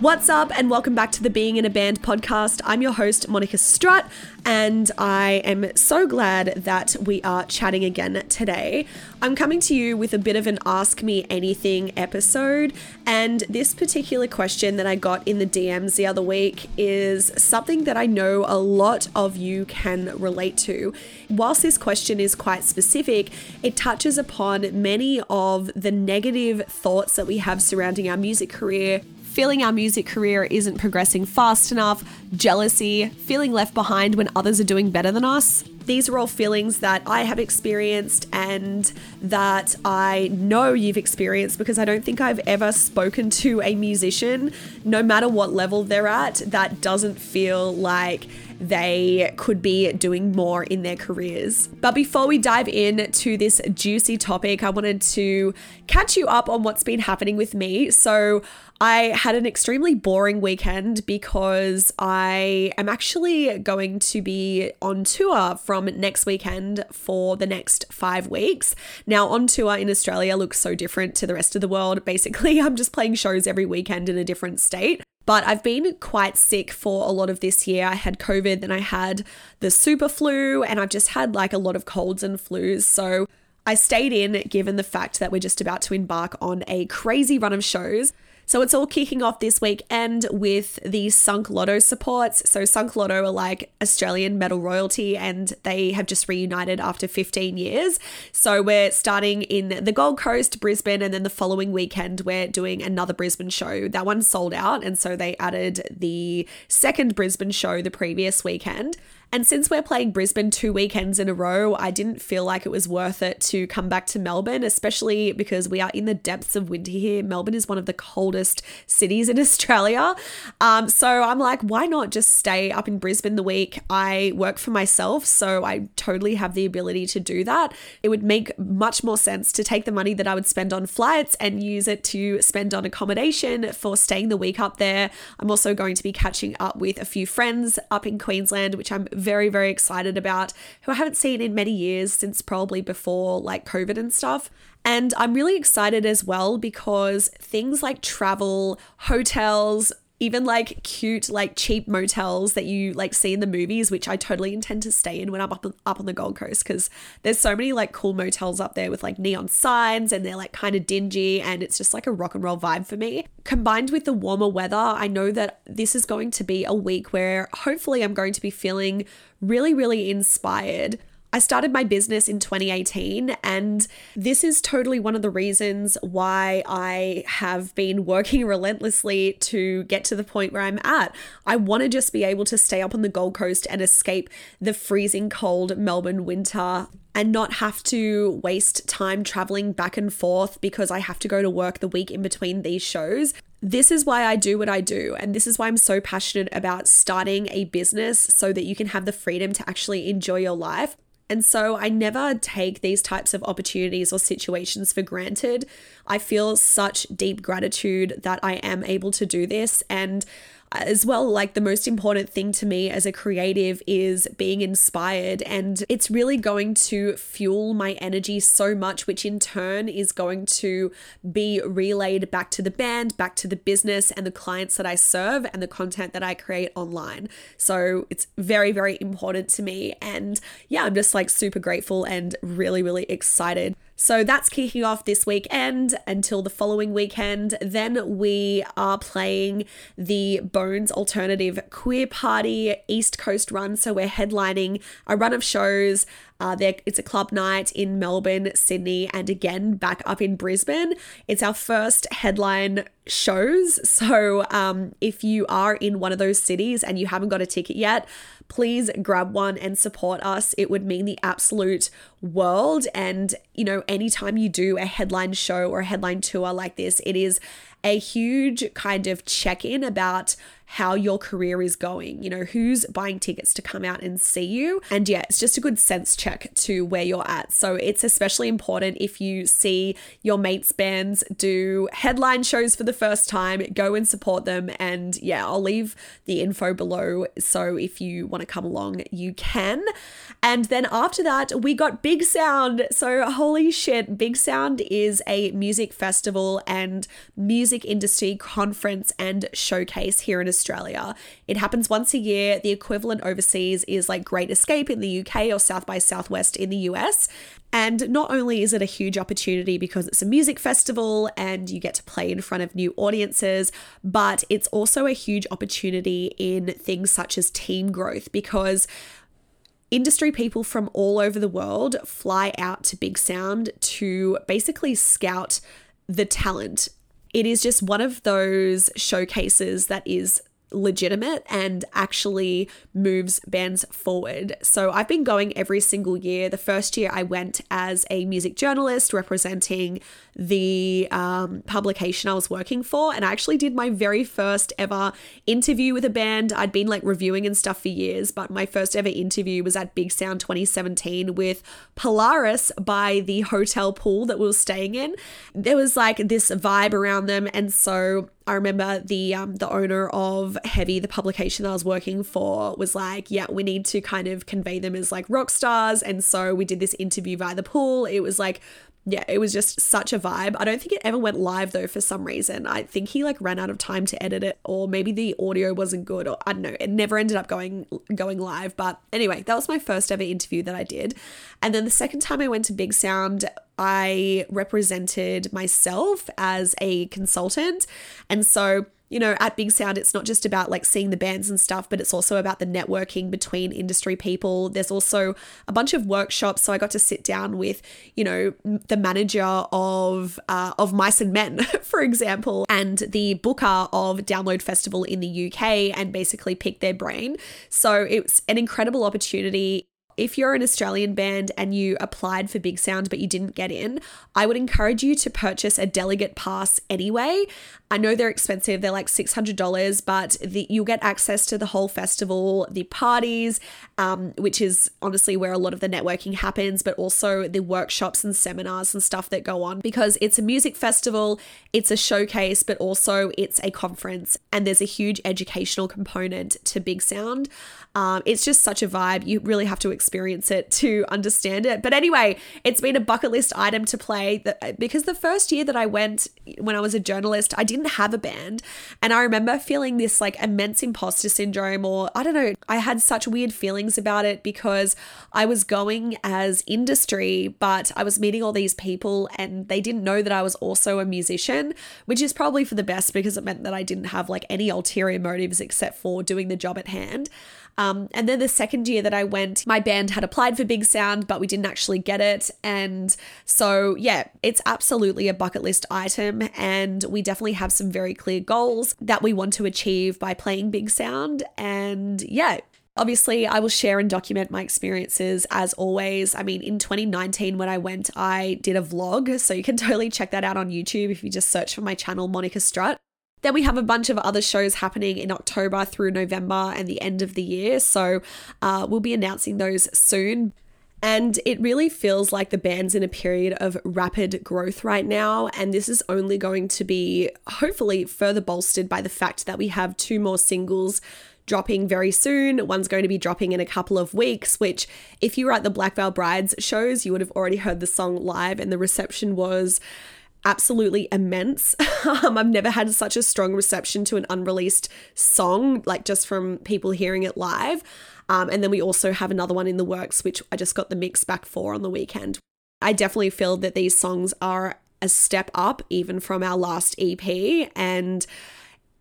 What's up, and welcome back to the Being in a Band podcast. I'm your host, Monica Strutt, and I am so glad that we are chatting again today. I'm coming to you with a bit of an Ask Me Anything episode, and this particular question that I got in the DMs the other week is something that I know a lot of you can relate to. Whilst this question is quite specific, it touches upon many of the negative thoughts that we have surrounding our music career feeling our music career isn't progressing fast enough, jealousy, feeling left behind when others are doing better than us. These are all feelings that I have experienced and that I know you've experienced because I don't think I've ever spoken to a musician, no matter what level they're at, that doesn't feel like they could be doing more in their careers. But before we dive in to this juicy topic, I wanted to catch you up on what's been happening with me. So, I had an extremely boring weekend because I am actually going to be on tour from next weekend for the next five weeks. Now, on tour in Australia looks so different to the rest of the world. Basically, I'm just playing shows every weekend in a different state. But I've been quite sick for a lot of this year. I had COVID, then I had the super flu, and I've just had like a lot of colds and flus. So I stayed in given the fact that we're just about to embark on a crazy run of shows. So it's all kicking off this weekend with the Sunk Loto supports. So Sunk Loto are like Australian metal royalty and they have just reunited after 15 years. So we're starting in the Gold Coast, Brisbane, and then the following weekend we're doing another Brisbane show. That one sold out. And so they added the second Brisbane show the previous weekend. And since we're playing Brisbane two weekends in a row, I didn't feel like it was worth it to come back to Melbourne, especially because we are in the depths of winter here. Melbourne is one of the coldest cities in Australia. Um, so I'm like, why not just stay up in Brisbane the week? I work for myself, so I totally have the ability to do that. It would make much more sense to take the money that I would spend on flights and use it to spend on accommodation for staying the week up there. I'm also going to be catching up with a few friends up in Queensland, which I'm very, very excited about, who I haven't seen in many years since probably before like COVID and stuff. And I'm really excited as well because things like travel, hotels, even like cute like cheap motels that you like see in the movies which i totally intend to stay in when i'm up, up on the gold coast because there's so many like cool motels up there with like neon signs and they're like kind of dingy and it's just like a rock and roll vibe for me. Combined with the warmer weather i know that this is going to be a week where hopefully i'm going to be feeling really really inspired I started my business in 2018, and this is totally one of the reasons why I have been working relentlessly to get to the point where I'm at. I want to just be able to stay up on the Gold Coast and escape the freezing cold Melbourne winter and not have to waste time traveling back and forth because I have to go to work the week in between these shows. This is why I do what I do. And this is why I'm so passionate about starting a business so that you can have the freedom to actually enjoy your life. And so I never take these types of opportunities or situations for granted. I feel such deep gratitude that I am able to do this. And as well, like the most important thing to me as a creative is being inspired. And it's really going to fuel my energy so much, which in turn is going to be relayed back to the band, back to the business and the clients that I serve and the content that I create online. So it's very, very important to me. And yeah, I'm just like super grateful and really, really excited so that's kicking off this weekend until the following weekend. Then we are playing the Bones Alternative Queer Party East Coast run. So we're headlining a run of shows. Uh, it's a club night in Melbourne, Sydney, and again back up in Brisbane. It's our first headline shows. So um, if you are in one of those cities and you haven't got a ticket yet, please grab one and support us. It would mean the absolute world. And, you know, anytime you do a headline show or a headline tour like this, it is a huge kind of check in about how your career is going, you know, who's buying tickets to come out and see you. And yeah, it's just a good sense check to where you're at. So it's especially important if you see your mates' bands do headline shows for the first time, go and support them. And yeah, I'll leave the info below. So if you want to come along, you can. And then after that, we got Big Sound. So holy shit, Big Sound is a music festival and music industry conference and showcase here in Australia. It happens once a year. The equivalent overseas is like Great Escape in the UK or South by Southwest in the US. And not only is it a huge opportunity because it's a music festival and you get to play in front of new audiences, but it's also a huge opportunity in things such as team growth because industry people from all over the world fly out to Big Sound to basically scout the talent. It is just one of those showcases that is legitimate and actually moves bands forward. So I've been going every single year. The first year I went as a music journalist representing the um, publication I was working for, and I actually did my very first ever interview with a band. I'd been like reviewing and stuff for years, but my first ever interview was at Big Sound 2017 with Polaris by the hotel pool that we were staying in. There was like this vibe around them, and so I remember the um, the owner of Heavy, the publication I was working for, was like, "Yeah, we need to kind of convey them as like rock stars," and so we did this interview by the pool. It was like yeah, it was just such a vibe. I don't think it ever went live though for some reason. I think he like ran out of time to edit it or maybe the audio wasn't good or I don't know. It never ended up going going live, but anyway, that was my first ever interview that I did. And then the second time I went to Big Sound, I represented myself as a consultant. And so you know, at Big Sound, it's not just about like seeing the bands and stuff, but it's also about the networking between industry people. There's also a bunch of workshops. So I got to sit down with, you know, the manager of uh, of Mice and Men, for example, and the booker of Download Festival in the UK, and basically pick their brain. So it's an incredible opportunity if you're an Australian band and you applied for Big Sound but you didn't get in, I would encourage you to purchase a delegate pass anyway. I know they're expensive, they're like $600, but the, you'll get access to the whole festival, the parties, um, which is honestly where a lot of the networking happens, but also the workshops and seminars and stuff that go on because it's a music festival, it's a showcase, but also it's a conference, and there's a huge educational component to Big Sound. Um, it's just such a vibe. You really have to experience it to understand it. But anyway, it's been a bucket list item to play that, because the first year that I went when I was a journalist, I didn't have a band. And I remember feeling this like immense imposter syndrome, or I don't know, I had such weird feelings about it because I was going as industry, but I was meeting all these people and they didn't know that I was also a musician, which is probably for the best because it meant that I didn't have like any ulterior motives except for doing the job at hand. Um, and then the second year that I went, my band had applied for Big Sound, but we didn't actually get it. And so, yeah, it's absolutely a bucket list item. And we definitely have some very clear goals that we want to achieve by playing Big Sound. And yeah, Obviously, I will share and document my experiences as always. I mean, in 2019, when I went, I did a vlog, so you can totally check that out on YouTube if you just search for my channel, Monica Strutt. Then we have a bunch of other shows happening in October through November and the end of the year. So uh, we'll be announcing those soon. And it really feels like the band's in a period of rapid growth right now. And this is only going to be hopefully further bolstered by the fact that we have two more singles dropping very soon. One's going to be dropping in a couple of weeks, which, if you were at the Black Veil Brides shows, you would have already heard the song live, and the reception was absolutely immense. um, I've never had such a strong reception to an unreleased song, like just from people hearing it live. Um, and then we also have another one in the works, which I just got the mix back for on the weekend. I definitely feel that these songs are a step up, even from our last EP. And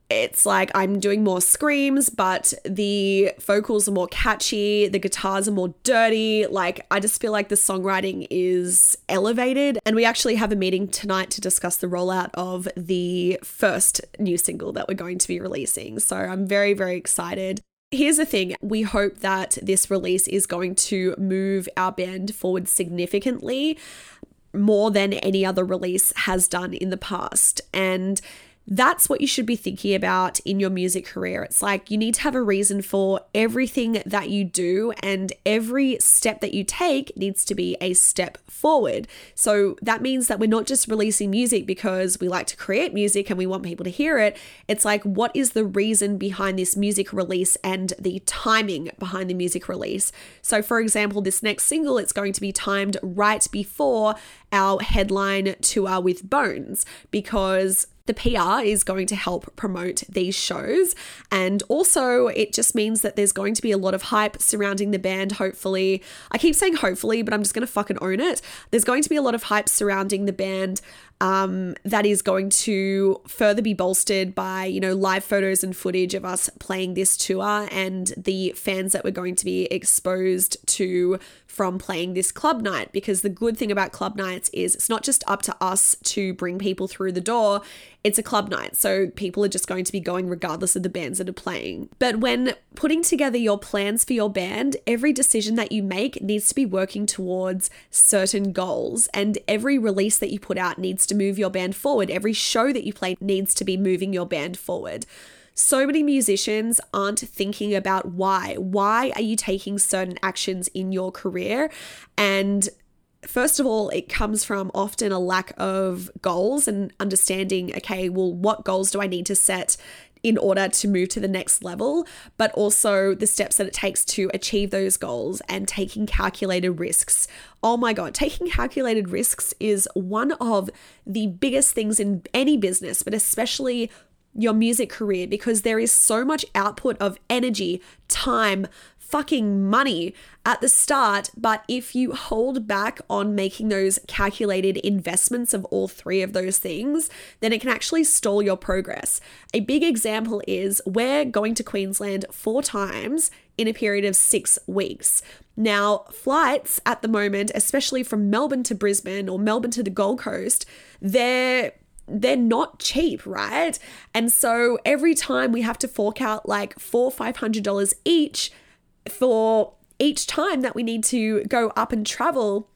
it's like I'm doing more screams, but the vocals are more catchy, the guitars are more dirty. Like, I just feel like the songwriting is elevated. And we actually have a meeting tonight to discuss the rollout of the first new single that we're going to be releasing. So I'm very, very excited. Here's the thing we hope that this release is going to move our band forward significantly more than any other release has done in the past. And that's what you should be thinking about in your music career. It's like you need to have a reason for everything that you do, and every step that you take needs to be a step forward. So that means that we're not just releasing music because we like to create music and we want people to hear it. It's like, what is the reason behind this music release and the timing behind the music release? So, for example, this next single, it's going to be timed right before our headline tour with Bones because the PR is going to help promote these shows. And also, it just means that there's going to be a lot of hype surrounding the band, hopefully. I keep saying hopefully, but I'm just going to fucking own it. There's going to be a lot of hype surrounding the band um, that is going to further be bolstered by, you know, live photos and footage of us playing this tour and the fans that we're going to be exposed to from playing this club night. Because the good thing about club nights is it's not just up to us to bring people through the door, it's a club night. So people are just going to be going regardless of the bands that are playing. But when putting together your plans for your band, every decision that you make needs to be working towards certain goals. And every release that you put out needs to move your band forward. Every show that you play needs to be moving your band forward. So many musicians aren't thinking about why. Why are you taking certain actions in your career? And first of all, it comes from often a lack of goals and understanding, okay, well, what goals do I need to set in order to move to the next level, but also the steps that it takes to achieve those goals and taking calculated risks. Oh my God, taking calculated risks is one of the biggest things in any business, but especially your music career because there is so much output of energy, time, fucking money at the start. But if you hold back on making those calculated investments of all three of those things, then it can actually stall your progress. A big example is we're going to Queensland four times in a period of six weeks. Now, flights at the moment, especially from Melbourne to Brisbane or Melbourne to the Gold Coast, they're they're not cheap, right? And so every time we have to fork out like four, five hundred dollars each for each time that we need to go up and travel,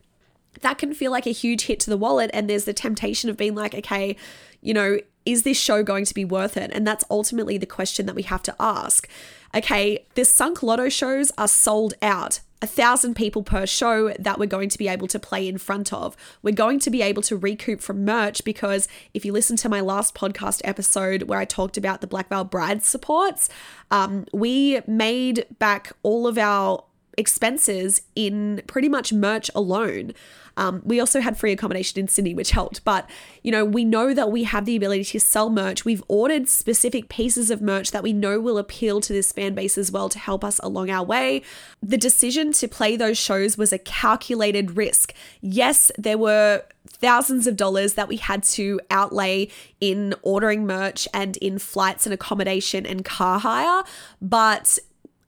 that can feel like a huge hit to the wallet. And there's the temptation of being like, okay, you know, is this show going to be worth it? And that's ultimately the question that we have to ask. Okay, the Sunk Loto shows are sold out a thousand people per show that we're going to be able to play in front of. We're going to be able to recoup from merch because if you listen to my last podcast episode where I talked about the Black Veil Bride supports, um, we made back all of our expenses in pretty much merch alone. Um, we also had free accommodation in Sydney, which helped. But, you know, we know that we have the ability to sell merch. We've ordered specific pieces of merch that we know will appeal to this fan base as well to help us along our way. The decision to play those shows was a calculated risk. Yes, there were thousands of dollars that we had to outlay in ordering merch and in flights and accommodation and car hire, but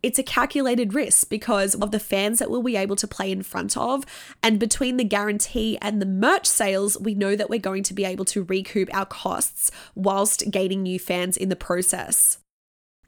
it's a calculated risk because of the fans that we'll be able to play in front of. And between the guarantee and the merch sales, we know that we're going to be able to recoup our costs whilst gaining new fans in the process.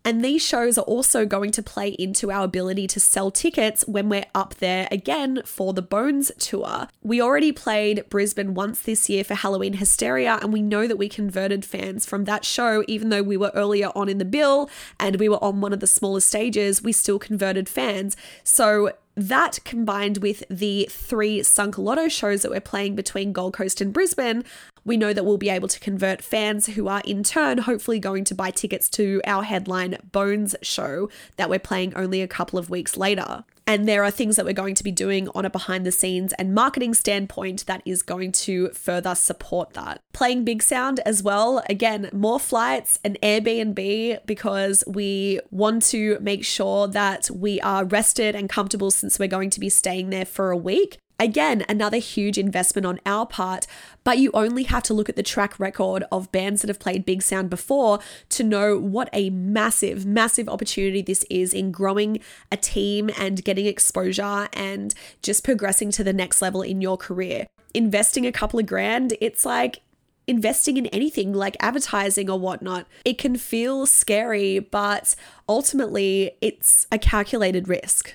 And these shows are also going to play into our ability to sell tickets when we're up there again for the Bones tour. We already played Brisbane once this year for Halloween Hysteria, and we know that we converted fans from that show, even though we were earlier on in the bill and we were on one of the smaller stages, we still converted fans. So that combined with the three Sunk Loto shows that we're playing between Gold Coast and Brisbane, we know that we'll be able to convert fans who are in turn hopefully going to buy tickets to our headline Bones show that we're playing only a couple of weeks later. And there are things that we're going to be doing on a behind the scenes and marketing standpoint that is going to further support that. Playing Big Sound as well, again, more flights and Airbnb because we want to make sure that we are rested and comfortable since we're going to be staying there for a week. Again, another huge investment on our part, but you only have to look at the track record of bands that have played Big Sound before to know what a massive, massive opportunity this is in growing a team and getting exposure and just progressing to the next level in your career. Investing a couple of grand, it's like investing in anything like advertising or whatnot. It can feel scary, but ultimately, it's a calculated risk.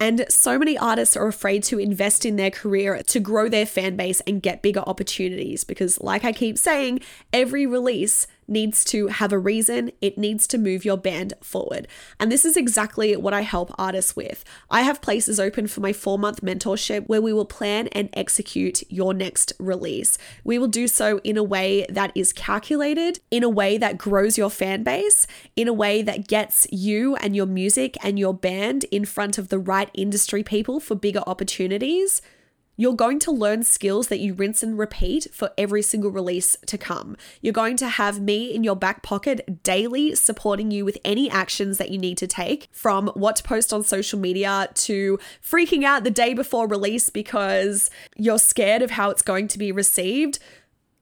And so many artists are afraid to invest in their career to grow their fan base and get bigger opportunities because, like I keep saying, every release needs to have a reason, it needs to move your band forward. And this is exactly what I help artists with. I have places open for my four month mentorship where we will plan and execute your next release. We will do so in a way that is calculated, in a way that grows your fan base, in a way that gets you and your music and your band in front of the right industry people for bigger opportunities You're going to learn skills that you rinse and repeat for every single release to come. You're going to have me in your back pocket daily supporting you with any actions that you need to take from what to post on social media to freaking out the day before release because you're scared of how it's going to be received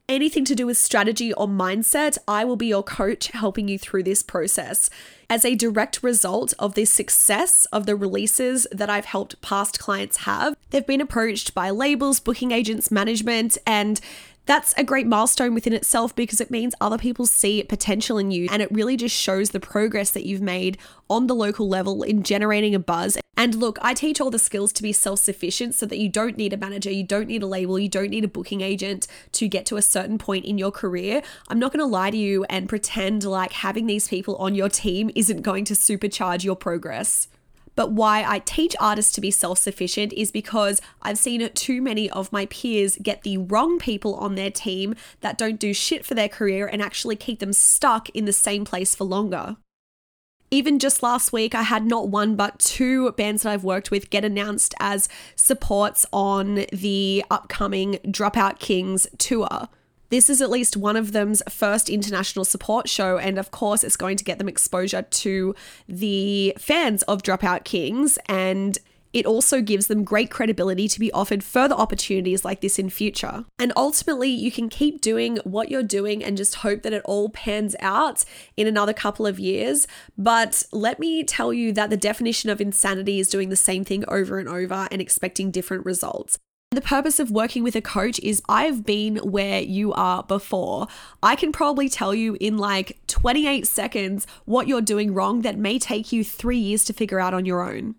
anything to do with strategy or mindset, I will be your coach helping you through this process. As a direct result of the success of the releases that I've helped past clients have, they've been approached by labels, booking agents, management, and that's a great milestone within itself because it means other people see potential in you and it really just shows the progress that you've made on the local level in generating a buzz. And look, I teach all the skills to be self sufficient so that you don't need a manager, you don't need a label, you don't need a booking agent to get to a certain point in your career. I'm not going to lie to you and pretend like having these people on your team isn't going to supercharge your progress. But why I teach artists to be self sufficient is because I've seen too many of my peers get the wrong people on their team that don't do shit for their career and actually keep them stuck in the same place for longer. Even just last week, I had not one but two bands that I've worked with get announced as supports on the upcoming Dropout Kings tour. This is at least one of them's first international support show, and of course, it's going to get them exposure to the fans of Dropout Kings, and it also gives them great credibility to be offered further opportunities like this in future. And ultimately, you can keep doing what you're doing and just hope that it all pans out in another couple of years. But let me tell you that the definition of insanity is doing the same thing over and over and expecting different results. The purpose of working with a coach is I've been where you are before. I can probably tell you in like 28 seconds what you're doing wrong that may take you three years to figure out on your own.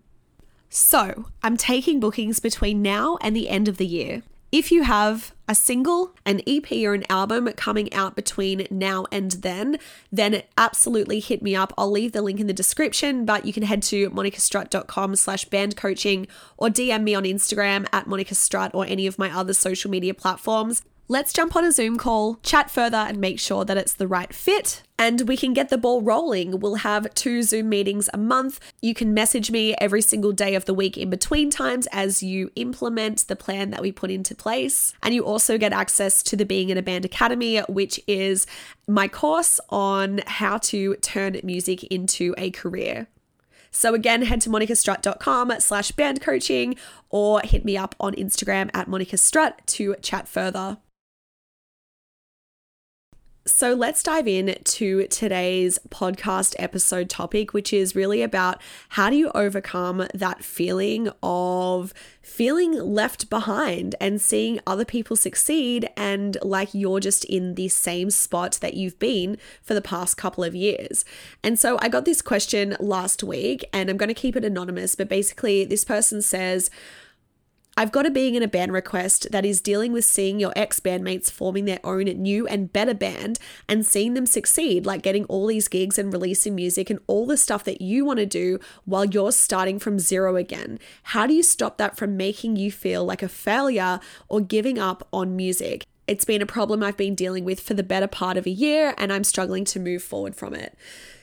So, I'm taking bookings between now and the end of the year. If you have a single, an EP, or an album coming out between now and then, then absolutely hit me up. I'll leave the link in the description, but you can head to monicastrutt.com slash band coaching or DM me on Instagram at monicastrutt or any of my other social media platforms. Let's jump on a Zoom call, chat further, and make sure that it's the right fit. And we can get the ball rolling. We'll have two Zoom meetings a month. You can message me every single day of the week in between times as you implement the plan that we put into place. And you also get access to the Being in a Band Academy, which is my course on how to turn music into a career. So again, head to monicastrutt.com slash band coaching or hit me up on Instagram at monicastrutt to chat further. So let's dive in to today's podcast episode topic, which is really about how do you overcome that feeling of feeling left behind and seeing other people succeed and like you're just in the same spot that you've been for the past couple of years. And so I got this question last week and I'm going to keep it anonymous, but basically, this person says, I've got a being in a band request that is dealing with seeing your ex bandmates forming their own new and better band and seeing them succeed, like getting all these gigs and releasing music and all the stuff that you want to do while you're starting from zero again. How do you stop that from making you feel like a failure or giving up on music? It's been a problem I've been dealing with for the better part of a year, and I'm struggling to move forward from it.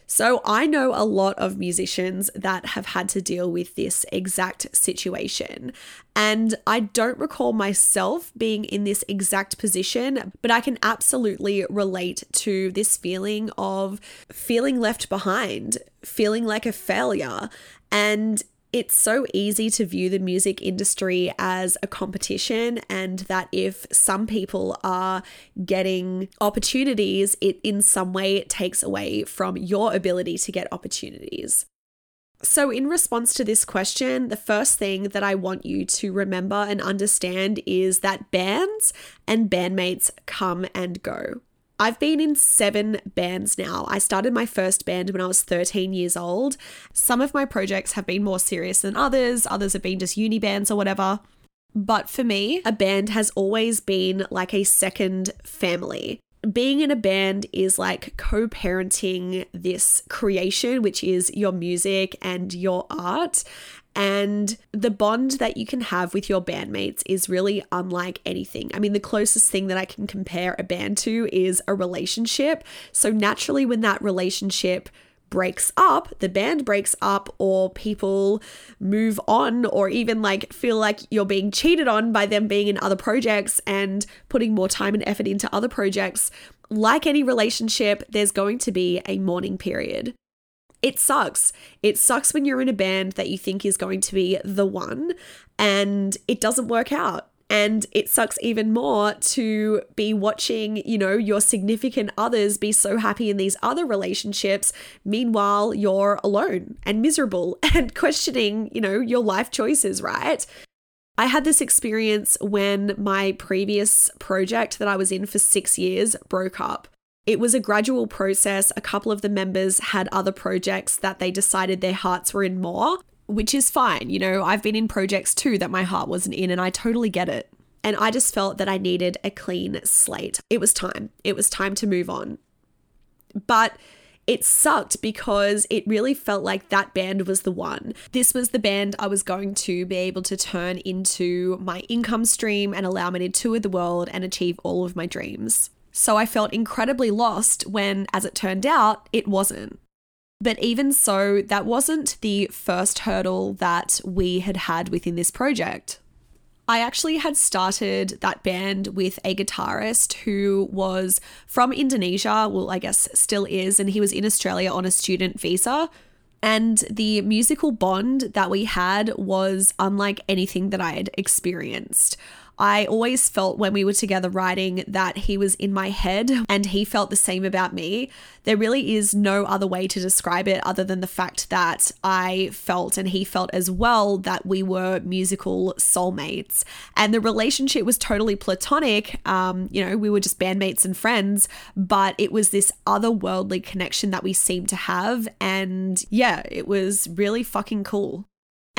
So I know a lot of musicians that have had to deal with this exact situation. And I don't recall myself being in this exact position, but I can absolutely relate to this feeling of feeling left behind, feeling like a failure. And it's so easy to view the music industry as a competition, and that if some people are getting opportunities, it in some way takes away from your ability to get opportunities. So, in response to this question, the first thing that I want you to remember and understand is that bands and bandmates come and go. I've been in seven bands now. I started my first band when I was 13 years old. Some of my projects have been more serious than others, others have been just uni bands or whatever. But for me, a band has always been like a second family. Being in a band is like co parenting this creation, which is your music and your art. And the bond that you can have with your bandmates is really unlike anything. I mean, the closest thing that I can compare a band to is a relationship. So, naturally, when that relationship breaks up, the band breaks up, or people move on, or even like feel like you're being cheated on by them being in other projects and putting more time and effort into other projects, like any relationship, there's going to be a mourning period. It sucks. It sucks when you're in a band that you think is going to be the one and it doesn't work out. And it sucks even more to be watching, you know, your significant others be so happy in these other relationships. Meanwhile, you're alone and miserable and questioning, you know, your life choices, right? I had this experience when my previous project that I was in for six years broke up. It was a gradual process. A couple of the members had other projects that they decided their hearts were in more which is fine. You know, I've been in projects too that my heart wasn't in, and I totally get it. And I just felt that I needed a clean slate. It was time. It was time to move on. But it sucked because it really felt like that band was the one. This was the band I was going to be able to turn into my income stream and allow me to tour the world and achieve all of my dreams. So I felt incredibly lost when, as it turned out, it wasn't. But even so, that wasn't the first hurdle that we had had within this project. I actually had started that band with a guitarist who was from Indonesia, well, I guess still is, and he was in Australia on a student visa. And the musical bond that we had was unlike anything that I had experienced. I always felt when we were together writing that he was in my head and he felt the same about me. There really is no other way to describe it other than the fact that I felt and he felt as well that we were musical soulmates. And the relationship was totally platonic. Um, you know, we were just bandmates and friends, but it was this otherworldly connection that we seemed to have. And yeah, it was really fucking cool.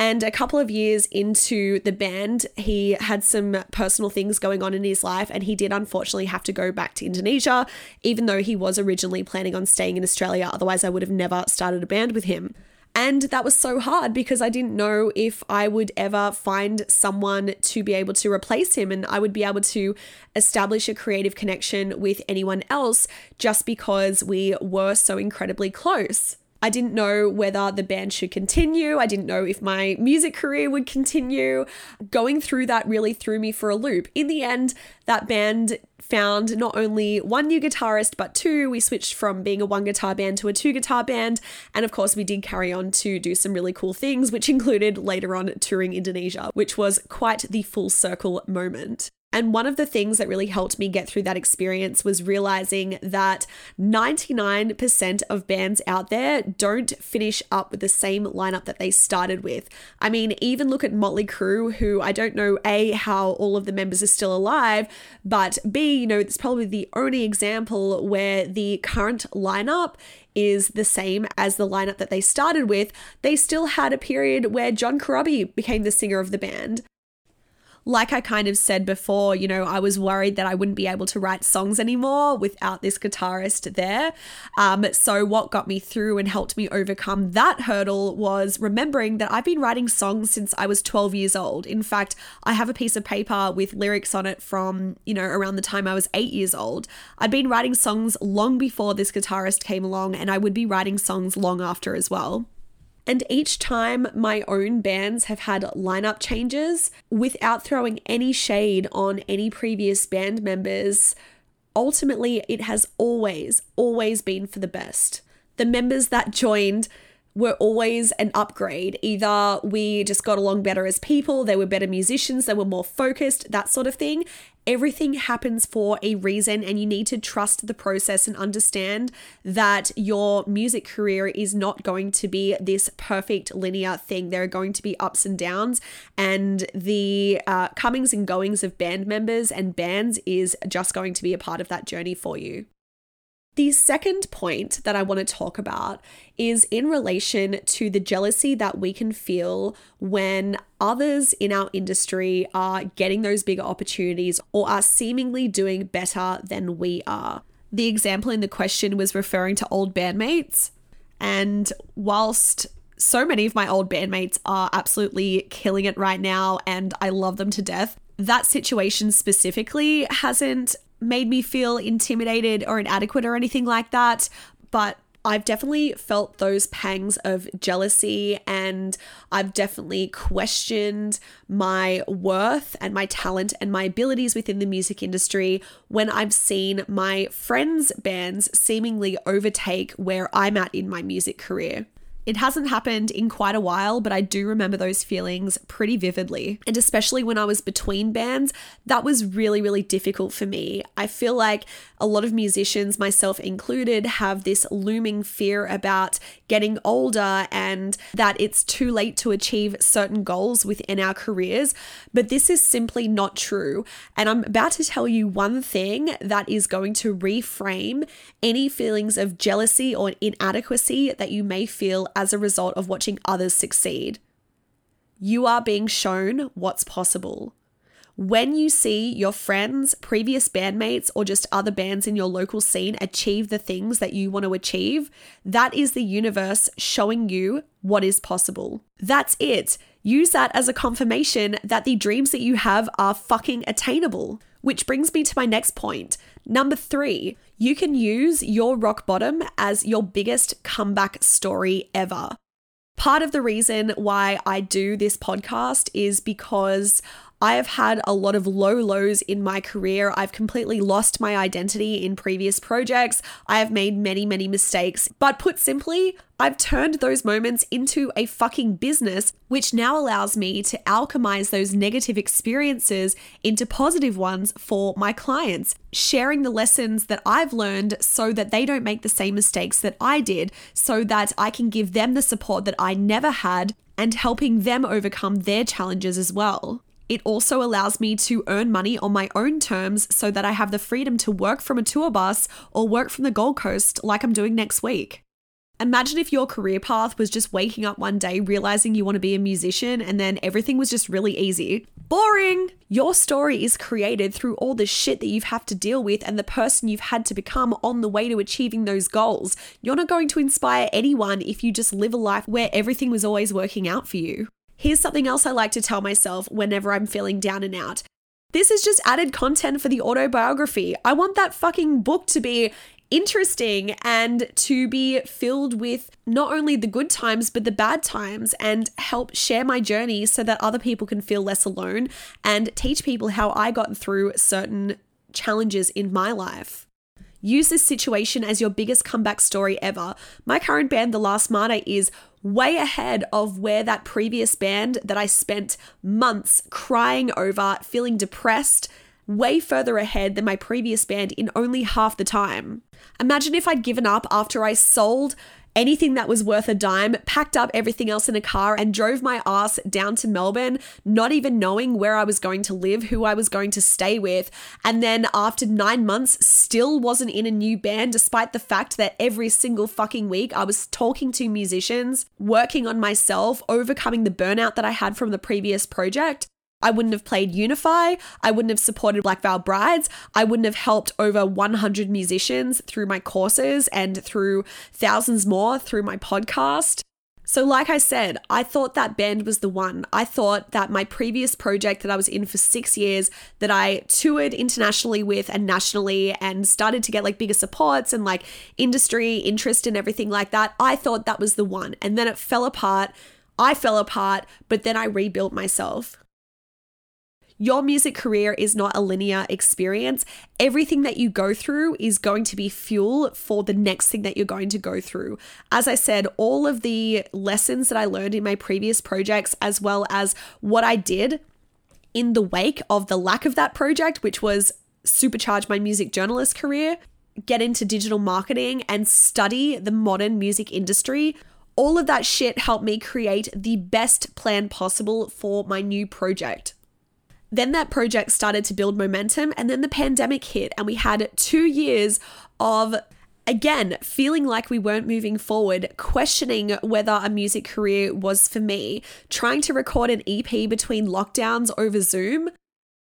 And a couple of years into the band, he had some personal things going on in his life, and he did unfortunately have to go back to Indonesia, even though he was originally planning on staying in Australia. Otherwise, I would have never started a band with him. And that was so hard because I didn't know if I would ever find someone to be able to replace him and I would be able to establish a creative connection with anyone else just because we were so incredibly close. I didn't know whether the band should continue. I didn't know if my music career would continue. Going through that really threw me for a loop. In the end, that band found not only one new guitarist, but two. We switched from being a one guitar band to a two guitar band. And of course, we did carry on to do some really cool things, which included later on touring Indonesia, which was quite the full circle moment. And one of the things that really helped me get through that experience was realizing that 99% of bands out there don't finish up with the same lineup that they started with. I mean, even look at Motley Crue, who I don't know A, how all of the members are still alive, but B, you know, it's probably the only example where the current lineup is the same as the lineup that they started with. They still had a period where John Corabi became the singer of the band like I kind of said before, you know, I was worried that I wouldn't be able to write songs anymore without this guitarist there. Um, so, what got me through and helped me overcome that hurdle was remembering that I've been writing songs since I was 12 years old. In fact, I have a piece of paper with lyrics on it from, you know, around the time I was eight years old. I'd been writing songs long before this guitarist came along, and I would be writing songs long after as well. And each time my own bands have had lineup changes without throwing any shade on any previous band members, ultimately it has always, always been for the best. The members that joined were always an upgrade. Either we just got along better as people, they were better musicians, they were more focused, that sort of thing. Everything happens for a reason, and you need to trust the process and understand that your music career is not going to be this perfect linear thing. There are going to be ups and downs, and the uh, comings and goings of band members and bands is just going to be a part of that journey for you. The second point that I want to talk about is in relation to the jealousy that we can feel when others in our industry are getting those bigger opportunities or are seemingly doing better than we are. The example in the question was referring to old bandmates. And whilst so many of my old bandmates are absolutely killing it right now and I love them to death, that situation specifically hasn't made me feel intimidated or inadequate or anything like that. But I've definitely felt those pangs of jealousy and I've definitely questioned my worth and my talent and my abilities within the music industry when I've seen my friends' bands seemingly overtake where I'm at in my music career. It hasn't happened in quite a while, but I do remember those feelings pretty vividly. And especially when I was between bands, that was really, really difficult for me. I feel like a lot of musicians, myself included, have this looming fear about getting older and that it's too late to achieve certain goals within our careers. But this is simply not true. And I'm about to tell you one thing that is going to reframe any feelings of jealousy or inadequacy that you may feel as a result of watching others succeed. You are being shown what's possible. When you see your friends, previous bandmates, or just other bands in your local scene achieve the things that you want to achieve, that is the universe showing you what is possible. That's it. Use that as a confirmation that the dreams that you have are fucking attainable. Which brings me to my next point. Number three, you can use your rock bottom as your biggest comeback story ever. Part of the reason why I do this podcast is because I have had a lot of low lows in my career. I've completely lost my identity in previous projects. I have made many, many mistakes. But put simply, I've turned those moments into a fucking business, which now allows me to alchemize those negative experiences into positive ones for my clients, sharing the lessons that I've learned so that they don't make the same mistakes that I did, so that I can give them the support that I never had and helping them overcome their challenges as well. It also allows me to earn money on my own terms so that I have the freedom to work from a tour bus or work from the Gold Coast like I'm doing next week. Imagine if your career path was just waking up one day realizing you want to be a musician and then everything was just really easy. Boring! Your story is created through all the shit that you've had to deal with and the person you've had to become on the way to achieving those goals. You're not going to inspire anyone if you just live a life where everything was always working out for you. Here's something else I like to tell myself whenever I'm feeling down and out. This is just added content for the autobiography. I want that fucking book to be interesting and to be filled with not only the good times but the bad times and help share my journey so that other people can feel less alone and teach people how I got through certain challenges in my life. Use this situation as your biggest comeback story ever. My current band, The Last Martyr, is way ahead of where that previous band that I spent months crying over, feeling depressed, way further ahead than my previous band in only half the time. Imagine if I'd given up after I sold anything that was worth a dime, packed up everything else in a car, and drove my ass down to Melbourne, not even knowing where I was going to live, who I was going to stay with. And then after nine months, still wasn't in a new band, despite the fact that every single fucking week I was talking to musicians, working on myself, overcoming the burnout that I had from the previous project. I wouldn't have played Unify. I wouldn't have supported Black Veil Brides. I wouldn't have helped over 100 musicians through my courses and through thousands more through my podcast. So, like I said, I thought that band was the one. I thought that my previous project that I was in for six years, that I toured internationally with and nationally and started to get like bigger supports and like industry interest and everything like that, I thought that was the one. And then it fell apart. I fell apart, but then I rebuilt myself. Your music career is not a linear experience. Everything that you go through is going to be fuel for the next thing that you're going to go through. As I said, all of the lessons that I learned in my previous projects, as well as what I did in the wake of the lack of that project, which was supercharge my music journalist career, get into digital marketing, and study the modern music industry. All of that shit helped me create the best plan possible for my new project. Then that project started to build momentum, and then the pandemic hit, and we had two years of again, feeling like we weren't moving forward, questioning whether a music career was for me, trying to record an EP between lockdowns over Zoom.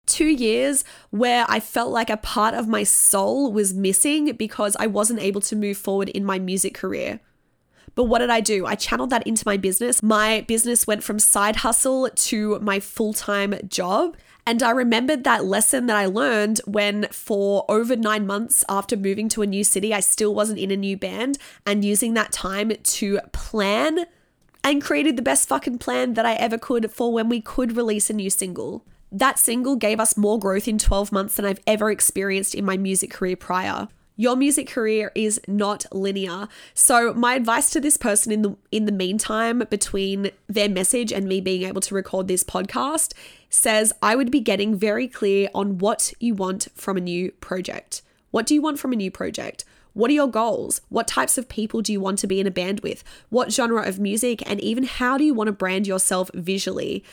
Two years where I felt like a part of my soul was missing because I wasn't able to move forward in my music career. But what did I do? I channeled that into my business. My business went from side hustle to my full time job. And I remembered that lesson that I learned when, for over nine months after moving to a new city, I still wasn't in a new band and using that time to plan and created the best fucking plan that I ever could for when we could release a new single. That single gave us more growth in 12 months than I've ever experienced in my music career prior. Your music career is not linear. So my advice to this person in the in the meantime between their message and me being able to record this podcast says I would be getting very clear on what you want from a new project. What do you want from a new project? What are your goals? What types of people do you want to be in a band with? What genre of music? And even how do you want to brand yourself visually?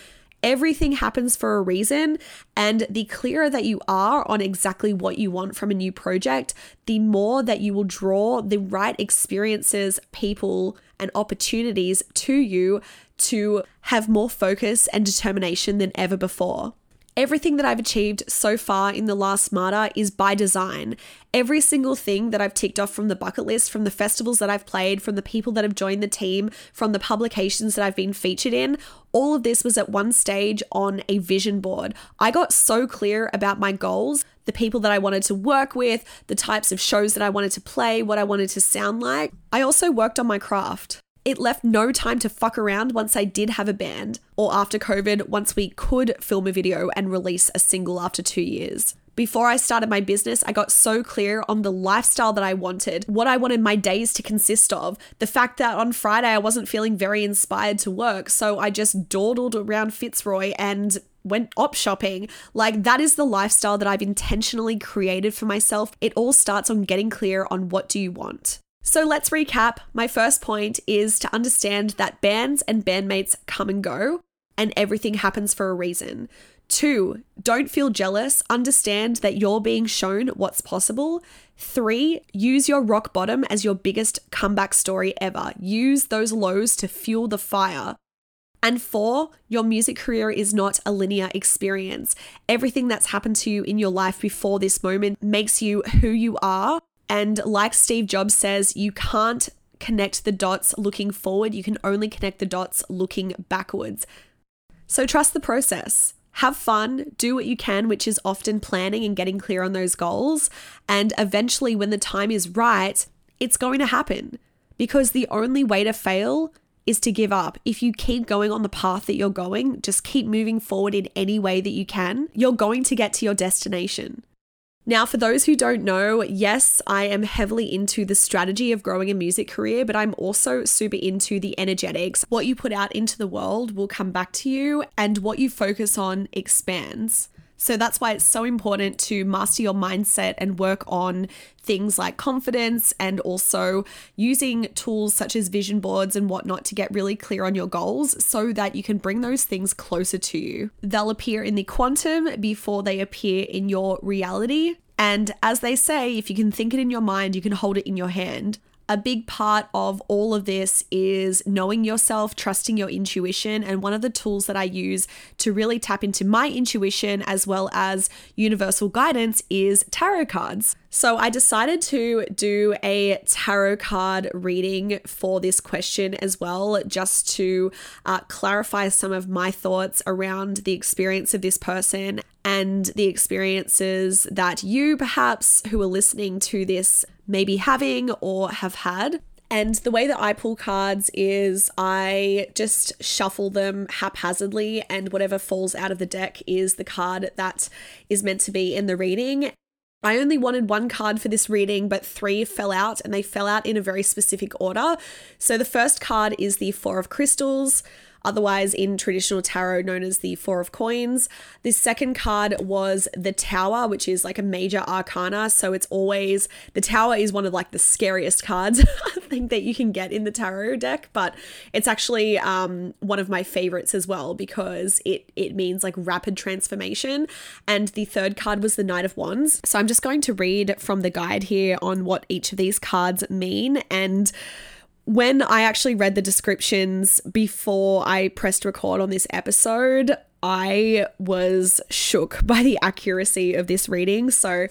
Everything happens for a reason. And the clearer that you are on exactly what you want from a new project, the more that you will draw the right experiences, people, and opportunities to you to have more focus and determination than ever before. Everything that I've achieved so far in the last Marta is by design. Every single thing that I've ticked off from the bucket list, from the festivals that I've played, from the people that have joined the team, from the publications that I've been featured in, all of this was at one stage on a vision board. I got so clear about my goals, the people that I wanted to work with, the types of shows that I wanted to play, what I wanted to sound like. I also worked on my craft. It left no time to fuck around once I did have a band, or after COVID, once we could film a video and release a single after two years. Before I started my business, I got so clear on the lifestyle that I wanted, what I wanted my days to consist of, the fact that on Friday I wasn't feeling very inspired to work, so I just dawdled around Fitzroy and went op shopping. Like, that is the lifestyle that I've intentionally created for myself. It all starts on getting clear on what do you want. So let's recap. My first point is to understand that bands and bandmates come and go, and everything happens for a reason. Two, don't feel jealous. Understand that you're being shown what's possible. Three, use your rock bottom as your biggest comeback story ever. Use those lows to fuel the fire. And four, your music career is not a linear experience. Everything that's happened to you in your life before this moment makes you who you are and like Steve Jobs says, you can't connect the dots looking forward, you can only connect the dots looking backwards. So trust the process. Have fun, do what you can, which is often planning and getting clear on those goals. And eventually, when the time is right, it's going to happen. Because the only way to fail is to give up. If you keep going on the path that you're going, just keep moving forward in any way that you can, you're going to get to your destination. Now, for those who don't know, yes, I am heavily into the strategy of growing a music career, but I'm also super into the energetics. What you put out into the world will come back to you, and what you focus on expands. So that's why it's so important to master your mindset and work on things like confidence and also using tools such as vision boards and whatnot to get really clear on your goals so that you can bring those things closer to you. They'll appear in the quantum before they appear in your reality. And as they say, if you can think it in your mind, you can hold it in your hand a big part of all of this is knowing yourself, trusting your intuition. And one of the tools that I use to really tap into my intuition as well as universal guidance is tarot cards. So I decided to do a tarot card reading for this question as well, just to uh, clarify some of my thoughts around the experience of this person and the experiences that you, perhaps, who are listening to this, may be having or have had. And the way that I pull cards is I just shuffle them haphazardly, and whatever falls out of the deck is the card that is meant to be in the reading. I only wanted one card for this reading, but three fell out, and they fell out in a very specific order. So the first card is the Four of Crystals otherwise in traditional tarot known as the Four of Coins. This second card was the Tower, which is like a major arcana. So it's always the Tower is one of like the scariest cards I think that you can get in the tarot deck, but it's actually um, one of my favorites as well because it it means like rapid transformation. And the third card was the Knight of Wands. So I'm just going to read from the guide here on what each of these cards mean and when I actually read the descriptions before I pressed record on this episode, I was shook by the accuracy of this reading. So,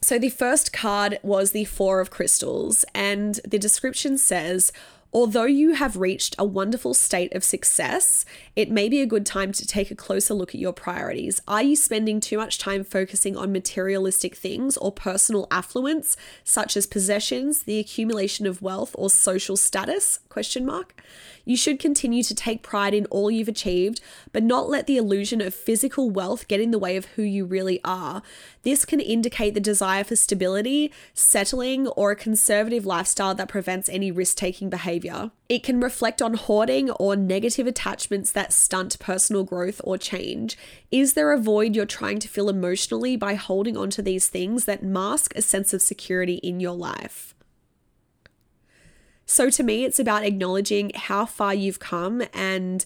So the first card was the Four of Crystals, and the description says, Although you have reached a wonderful state of success, it may be a good time to take a closer look at your priorities. Are you spending too much time focusing on materialistic things or personal affluence, such as possessions, the accumulation of wealth, or social status? Question mark. You should continue to take pride in all you've achieved, but not let the illusion of physical wealth get in the way of who you really are. This can indicate the desire for stability, settling, or a conservative lifestyle that prevents any risk taking behavior. It can reflect on hoarding or negative attachments that stunt personal growth or change. Is there a void you're trying to fill emotionally by holding on to these things that mask a sense of security in your life? So to me, it's about acknowledging how far you've come and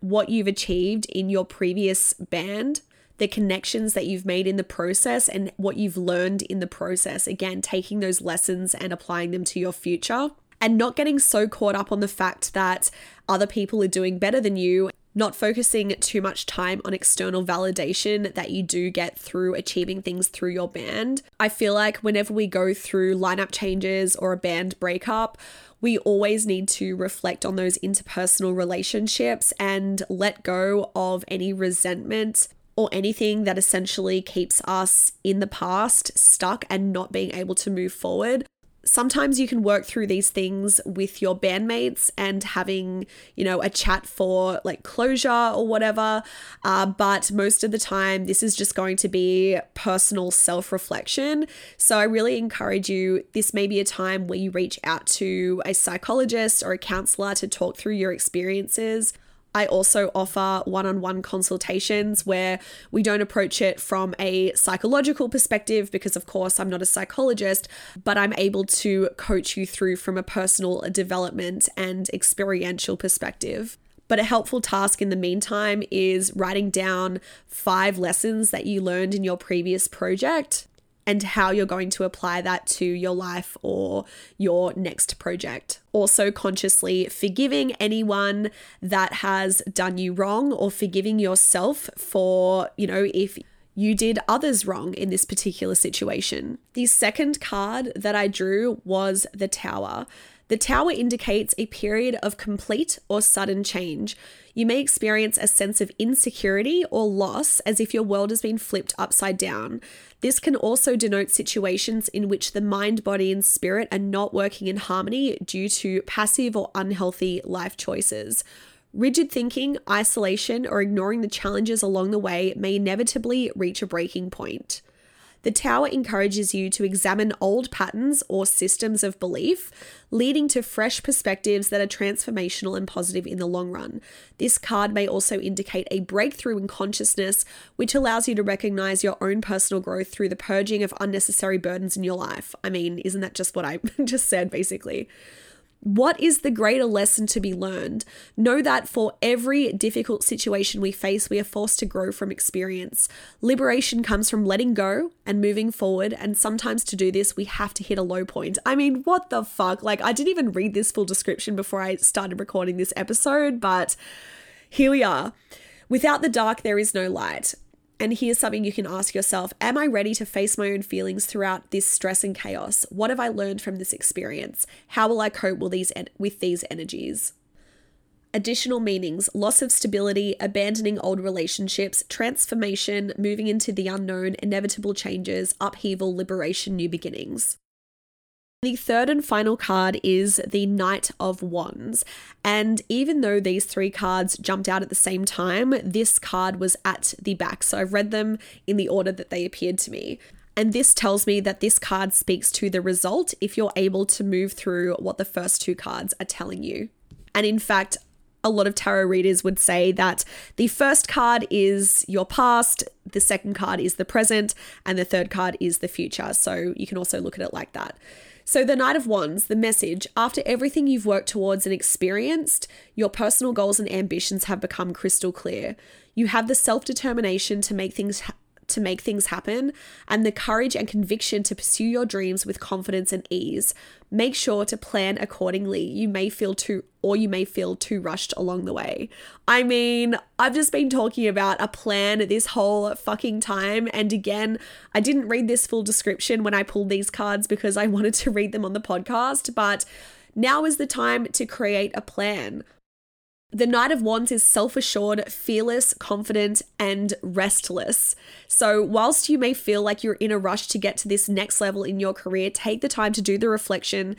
what you've achieved in your previous band, the connections that you've made in the process, and what you've learned in the process. Again, taking those lessons and applying them to your future. And not getting so caught up on the fact that other people are doing better than you not focusing too much time on external validation that you do get through achieving things through your band. I feel like whenever we go through lineup changes or a band breakup, we always need to reflect on those interpersonal relationships and let go of any resentment or anything that essentially keeps us in the past, stuck, and not being able to move forward sometimes you can work through these things with your bandmates and having, you know, a chat for like closure or whatever. Uh, but most of the time, this is just going to be personal self reflection. So I really encourage you, this may be a time where you reach out to a psychologist or a counselor to talk through your experiences. I also offer one on one consultations where we don't approach it from a psychological perspective because, of course, I'm not a psychologist, but I'm able to coach you through from a personal development and experiential perspective. But a helpful task in the meantime is writing down five lessons that you learned in your previous project and how you're going to apply that to your life or your next project. Also, consciously forgiving anyone that has done you wrong or forgiving yourself for, you know, if you did others wrong in this particular situation. The second card that I drew was the Tower. The tower indicates a period of complete or sudden change. You may experience a sense of insecurity or loss as if your world has been flipped upside down. This can also denote situations in which the mind, body, and spirit are not working in harmony due to passive or unhealthy life choices. Rigid thinking, isolation, or ignoring the challenges along the way may inevitably reach a breaking point. The tower encourages you to examine old patterns or systems of belief, leading to fresh perspectives that are transformational and positive in the long run. This card may also indicate a breakthrough in consciousness, which allows you to recognize your own personal growth through the purging of unnecessary burdens in your life. I mean, isn't that just what I just said, basically? What is the greater lesson to be learned? Know that for every difficult situation we face, we are forced to grow from experience. Liberation comes from letting go and moving forward, and sometimes to do this, we have to hit a low point. I mean, what the fuck? Like, I didn't even read this full description before I started recording this episode, but here we are. Without the dark, there is no light. And here's something you can ask yourself Am I ready to face my own feelings throughout this stress and chaos? What have I learned from this experience? How will I cope with these, with these energies? Additional meanings loss of stability, abandoning old relationships, transformation, moving into the unknown, inevitable changes, upheaval, liberation, new beginnings. The third and final card is the Knight of Wands. And even though these three cards jumped out at the same time, this card was at the back. So I've read them in the order that they appeared to me. And this tells me that this card speaks to the result if you're able to move through what the first two cards are telling you. And in fact, a lot of tarot readers would say that the first card is your past, the second card is the present, and the third card is the future. So you can also look at it like that. So, the Knight of Wands, the message after everything you've worked towards and experienced, your personal goals and ambitions have become crystal clear. You have the self determination to make things to make things happen, and the courage and conviction to pursue your dreams with confidence and ease. Make sure to plan accordingly. You may feel too or you may feel too rushed along the way. I mean, I've just been talking about a plan this whole fucking time. And again, I didn't read this full description when I pulled these cards because I wanted to read them on the podcast, but now is the time to create a plan. The Knight of Wands is self assured, fearless, confident, and restless. So, whilst you may feel like you're in a rush to get to this next level in your career, take the time to do the reflection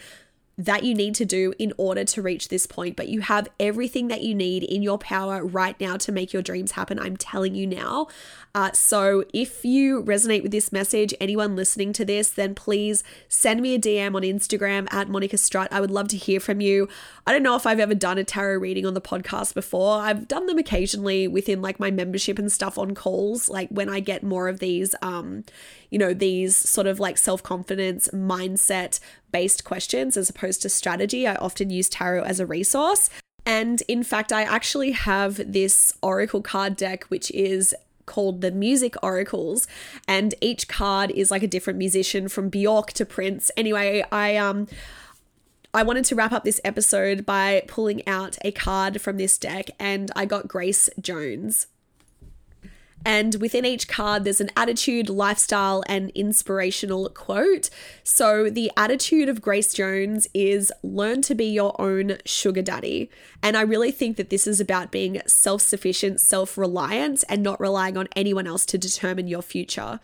that you need to do in order to reach this point, but you have everything that you need in your power right now to make your dreams happen. I'm telling you now. Uh, so, if you resonate with this message, anyone listening to this, then please send me a DM on Instagram at Monica Strutt. I would love to hear from you. I don't know if I've ever done a tarot reading on the podcast before. I've done them occasionally within like my membership and stuff on calls, like when I get more of these, um, you know, these sort of like self confidence mindset based questions as opposed to strategy. I often use tarot as a resource. And in fact, I actually have this oracle card deck, which is called the Music Oracles, and each card is like a different musician from Bjork to Prince. Anyway, I um I wanted to wrap up this episode by pulling out a card from this deck, and I got Grace Jones. And within each card, there's an attitude, lifestyle, and inspirational quote. So, the attitude of Grace Jones is learn to be your own sugar daddy. And I really think that this is about being self sufficient, self reliant, and not relying on anyone else to determine your future.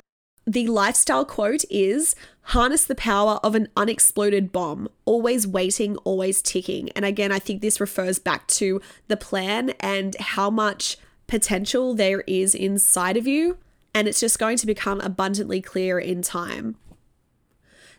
The lifestyle quote is harness the power of an unexploded bomb, always waiting, always ticking. And again, I think this refers back to the plan and how much potential there is inside of you, and it's just going to become abundantly clear in time.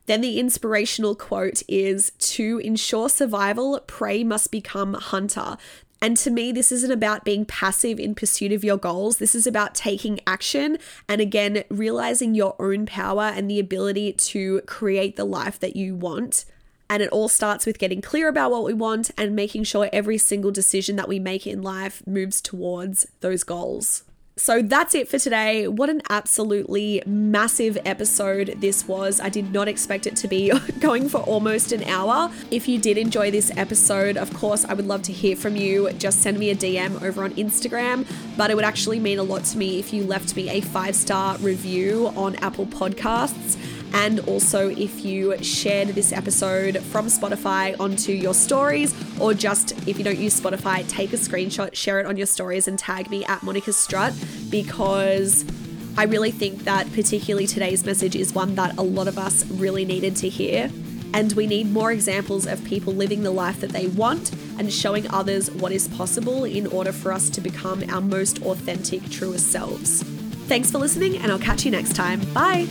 Then the inspirational quote is To ensure survival, prey must become hunter. And to me, this isn't about being passive in pursuit of your goals. This is about taking action and again, realizing your own power and the ability to create the life that you want and it all starts with getting clear about what we want and making sure every single decision that we make in life moves towards those goals. So that's it for today. What an absolutely massive episode this was. I did not expect it to be going for almost an hour. If you did enjoy this episode, of course, I would love to hear from you. Just send me a DM over on Instagram. But it would actually mean a lot to me if you left me a five star review on Apple Podcasts and also if you shared this episode from Spotify onto your stories, or just if you don't use Spotify, take a screenshot, share it on your stories, and tag me at Monica Strutt because I really think that particularly today's message is one that a lot of us really needed to hear. And we need more examples of people living the life that they want and showing others what is possible in order for us to become our most authentic, truest selves. Thanks for listening, and I'll catch you next time. Bye.